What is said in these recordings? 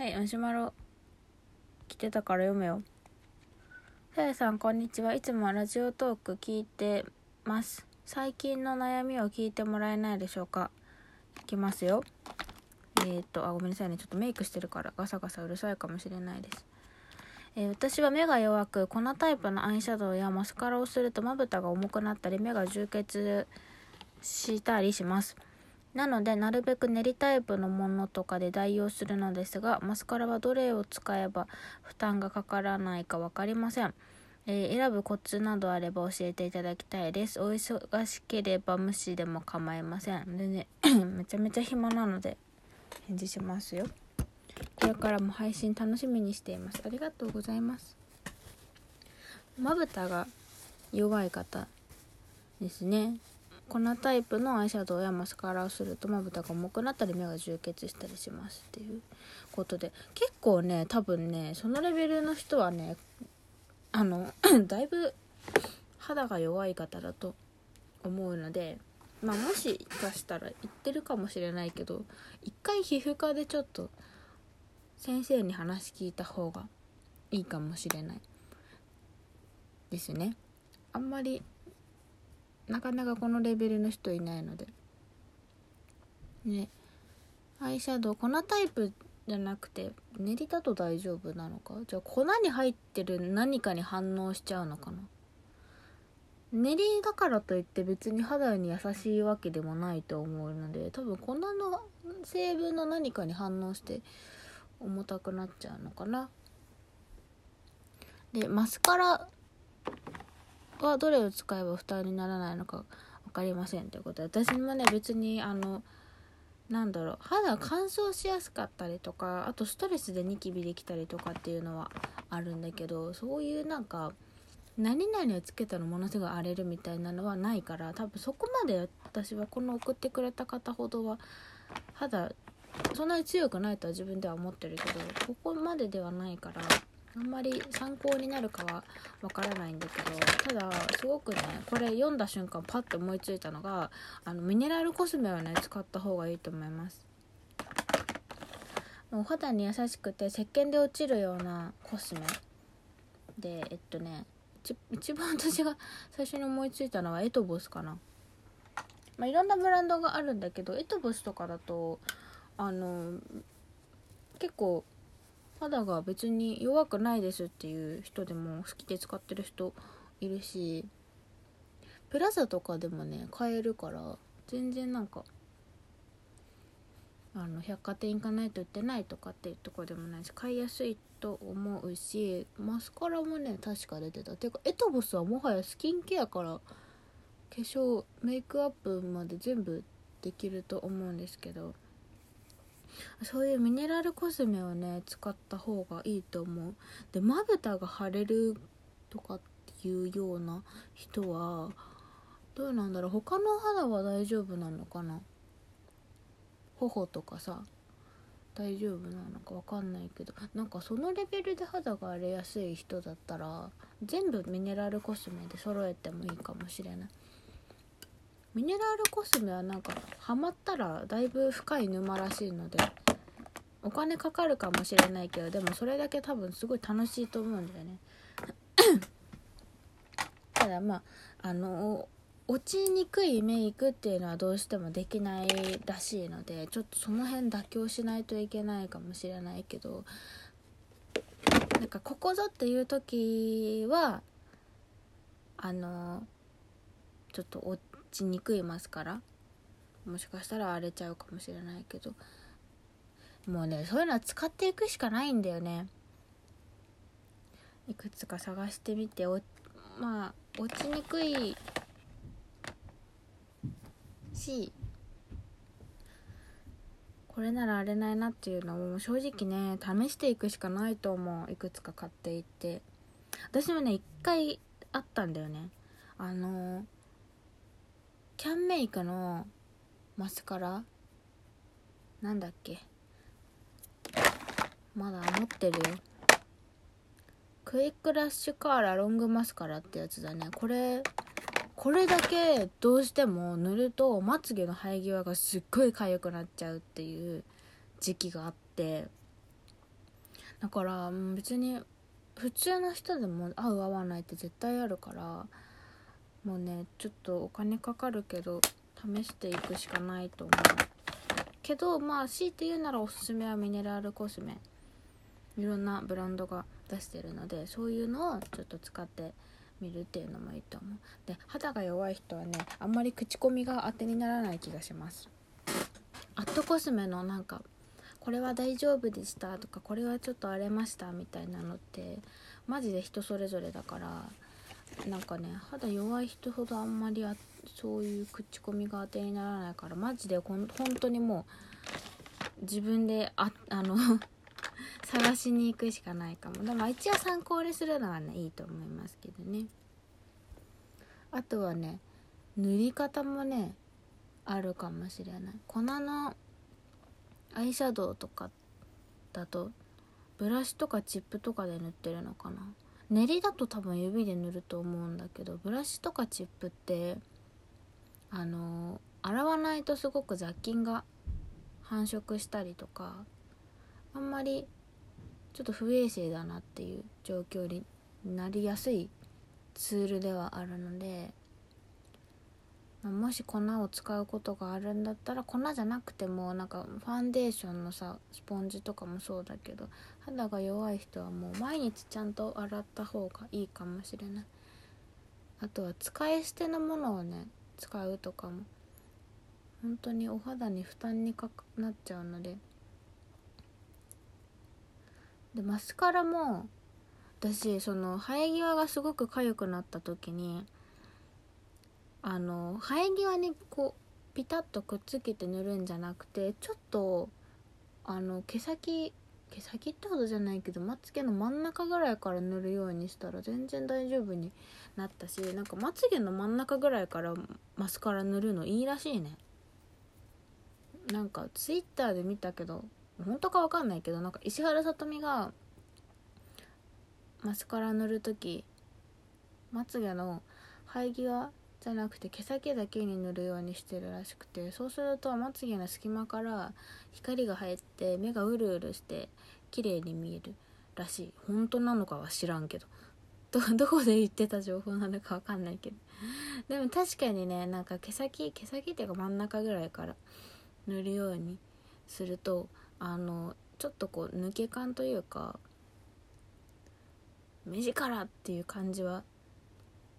はい、マシュマロ来てたから読むよ。さやさん、こんにちは。いつもラジオトーク聞いてます。最近の悩みを聞いてもらえないでしょうかいきますよ。えー、っと、あ、ごめんなさいね。ちょっとメイクしてるからガサガサうるさいかもしれないです。えー私は目が弱く粉タイプのアイシャドウやマスカラをするとまぶたが重くなったり目が充血したりしますなのでなるべく練りタイプのものとかで代用するのですがマスカラはどれを使えば負担がかからないか分かりません、えー選ぶコツなどあれば教えていただきたいです。お忙しければ無視でも構いません。でね めちゃめちゃ暇なので返事しますよ。これからも配信楽しみにしています。ありがとうございます。まぶたが弱い方ですね。粉タイプのアイシャドウやマスカラをするとまぶたが重くなったり目が充血したりしますっていうことで。結構ね多分ねそのレベルの人はねあのだいぶ肌が弱い方だと思うのでまあもしかしたら言ってるかもしれないけど一回皮膚科でちょっと先生に話聞いた方がいいかもしれないですね。あんまりなかなかこのレベルの人いないので。ね。アイシャドウ粉タイプじゃなくて練りだと大丈夫なのか？じゃあ粉に入ってる何かに反応しちゃうのかな？練りだからといって別に肌に優しいわけでもないと思うので多分粉の成分の何かに反応して重たくなっちゃうのかな？でマスカラはどれを使えば負担にならないのか分かりませんということで私もね別にあのなんだろう肌乾燥しやすかったりとかあとストレスでニキビできたりとかっていうのはあるんだけどそういうなんか何々をつけたらものすごい荒れるみたいなのはないから多分そこまで私はこの送ってくれた方ほどは肌そんなに強くないとは自分では思ってるけどここまでではないからあんまり参考になるかはわからないんだけどただすごくねこれ読んだ瞬間パッと思いついたのがあのミネラルコスメをね使った方がいいと思います。お肌に優しくて石鹸で落ちるようなコスメ。でえっとね一一番私が最初に思いついたのはエトボスかな。まあ、いろんなブランドがあるんだけどエトボスとかだとあの結構肌が別に弱くないですっていう人でも好きで使ってる人いるしプラザとかでもね買えるから全然なんかあの百貨店行かないと売ってないとかっていうとこでもないし買いやすいと思うしマスカラもね確か出てた。ていうかエトボスはもはやスキンケアから化粧メイクアップまで全部できると思うんですけどそういうミネラルコスメをね使った方がいいと思う。でまぶたが腫れるとかっていうような人はどうなんだろう。他の肌は大丈夫なのかな。頬とかさ大丈夫なのかわかんないけど。なんかそのレベルで肌が荒れやすい人だったら全部ミネラルコスメで揃えてもいいかもしれない。ミネラルコスメはなんかハマったらだいぶ深い沼らしいのでお金かかるかもしれないけどでもそれだけ多分すごい楽しいと思うんだよね。ただまああの落ちにくいメイクっていうのはどうしてもできないらしいのでちょっとその辺妥協しないといけないかもしれないけどなんかここぞっていう時はあのちょっと落ちにくいマスカラ？もしかしたら荒れちゃうかもしれないけど。もうねそういうのは使っていくしかないんだよね。いくつか探してみておまあ落ちにくいしこれなら荒れないなっていうのを正直ね試していくしかないと思う。いくつか買っていって。私もね一回あったんだよね。あのキャンメイクのマスカラ？なんだっけ？まだ持ってるよ。クイックラッシュカーラロングマスカラってやつだね。これこれだけどうしても塗るとまつげの生え際がすっごい痒くなっちゃうっていう時期があって。だから別に普通の人でも合う合わないって絶対あるからもうねちょっとお金かかるけど試していくしかないと思う。けどまあ強いて言うならおすすめはミネラルコスメ。いろんなブランドが出してるのでそういうのをちょっと使ってみるっていうのもいいと思う。で肌が弱い人はねあんまり口コミが当てにならない気がします。アットコスメのなんかこれは大丈夫でしたとかこれはちょっと荒れましたみたいなのってマジで人それぞれだからなんかね肌弱い人ほどあんまりそういう口コミが当てにならないからマジでほん本当にもう自分でああの 探しに行くしかないかも。でも一応参考にするのはねいいと思いますけどね。あとはね塗り方もねあるかもしれない。粉のアイシャドウとかだとブラシとかチップとかで塗ってるのかな。練りだと多分指で塗ると思うんだけどブラシとかチップってあの洗わないとすごく雑菌が繁殖したりとかあんまりちょっと不衛生だなっていう状況になりやすいツールではあるのでもし粉を使うことがあるんだったら粉じゃなくてもなんかファンデーションのさスポンジとかもそうだけど肌が弱い人はもう毎日ちゃんと洗った方がいいかもしれない。あとは使い捨てのものをね使うとかも。本当にお肌に負担にかなっちゃうので。でマスカラも私その生え際がすごく痒くなった時にあの生え際にこうピタッとくっつけて塗るんじゃなくてちょっとあの毛先毛先ってほどじゃないけどまつげの真ん中ぐらいから塗るようにしたら全然大丈夫になったしなんかまつげの真ん中ぐらいからマスカラ塗るのいいらしいね。なんかツイッターで見たけど本当か分かんないけどなんか石原さとみがマスカラ塗る時まつげの生え際じゃなくて毛先だけに塗るようにしてるらしくてそうするとまつげの隙間から光が入って目がうるうるして綺麗に見えるらしい。本当なのかは知らんけど。ど どこで言ってた情報なのか分かんないけど。でも確かにねなんか毛先毛先っていうか真ん中ぐらいから塗るようにするとあのちょっとこう抜け感というか目力っていう感じは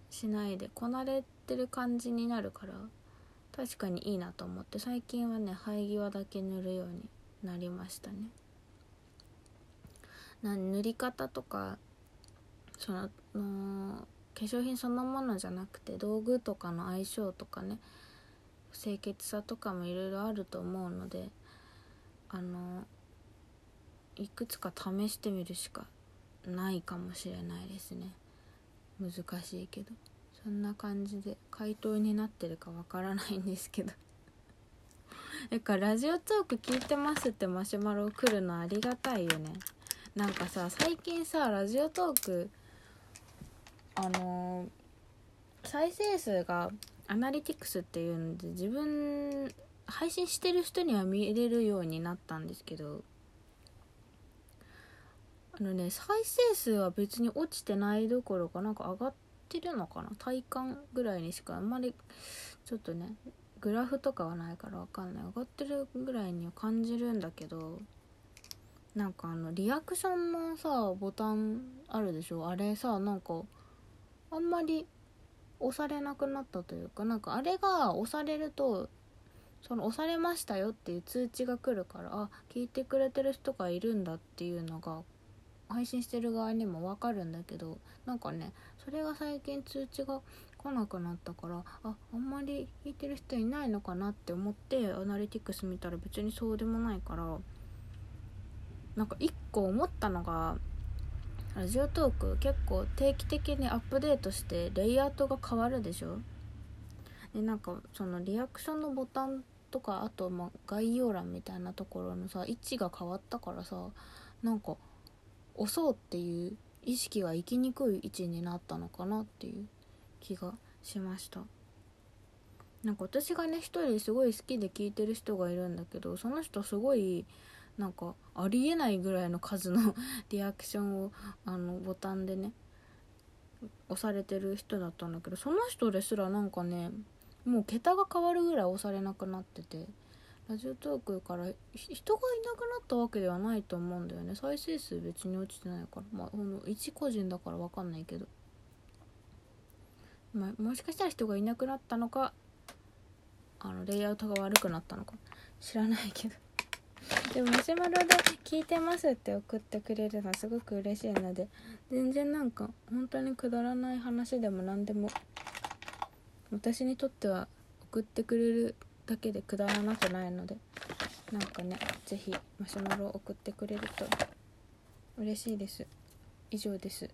しないでこなれてる感じになるから確かにいいなと思って最近はね生え際だけ塗るようになりましたね。な塗り方とかそのの化粧品そのものじゃなくて道具とかの相性とかね清潔さとかもいろいろあると思うのであのいくつか試してみるしかないかもしれないですね。難しいけど。そんな感じで回答になってるかわからないんですけど。だかラジオトーク聞いてますってマシュマロ来るのありがたいよね。なんかさ最近さラジオトークあのー、再生数がアナリティクスっていうんで自分配信してる人には見れるようになったんですけど。あのね再生数は別に落ちてないどころかなんか上がってるのかな体感ぐらいにしかあんまりちょっとねグラフとかはないからわかんない。上がってるぐらいには感じるんだけどなんかあのリアクションのさボタンあるでしょ？あれさなんかあんまり押されなくなったというかなんかあれが押されるとその押されましたよっていう通知が来るからあ聞いてくれてる人がいるんだっていうのが配信してる側にも分かるんだけどなんかねそれが最近通知が来なくなったからああんまり聞いてる人いないのかなって思ってアナリティクス見たら別にそうでもないからなんか一個思ったのがラジオトーク結構定期的にアップデートしてレイアウトが変わるでしょ？でなんかそのリアクションのボタンとかあとま概要欄みたいなところのさ位置が変わったからさなんか押そうっていう意識が行きにくい位置になったのかなっていう気がしました。なんか私がね一人すごい好きで聞いてる人がいるんだけどその人すごいなんかありえないぐらいの数の リアクションをあのボタンでね押されてる人だったんだけどその人ですらなんかねもう桁が変わるぐらい押されなくなってて。ラジオトークから人がいなくなったわけではないと思うんだよね。再生数別に落ちてないから。まあほんの一個人だから分かんないけど、まあ、もしかしたら人がいなくなったのかあのレイアウトが悪くなったのか。知らないけど。でもマシュマロで聞いてますって送ってくれるのはすごく嬉しいので全然なんか本当にくだらない話でも何でも私にとっては送ってくれるだけでくだらなくないのでなんかね是非マシュマロ送ってくれると嬉しいです。以上です。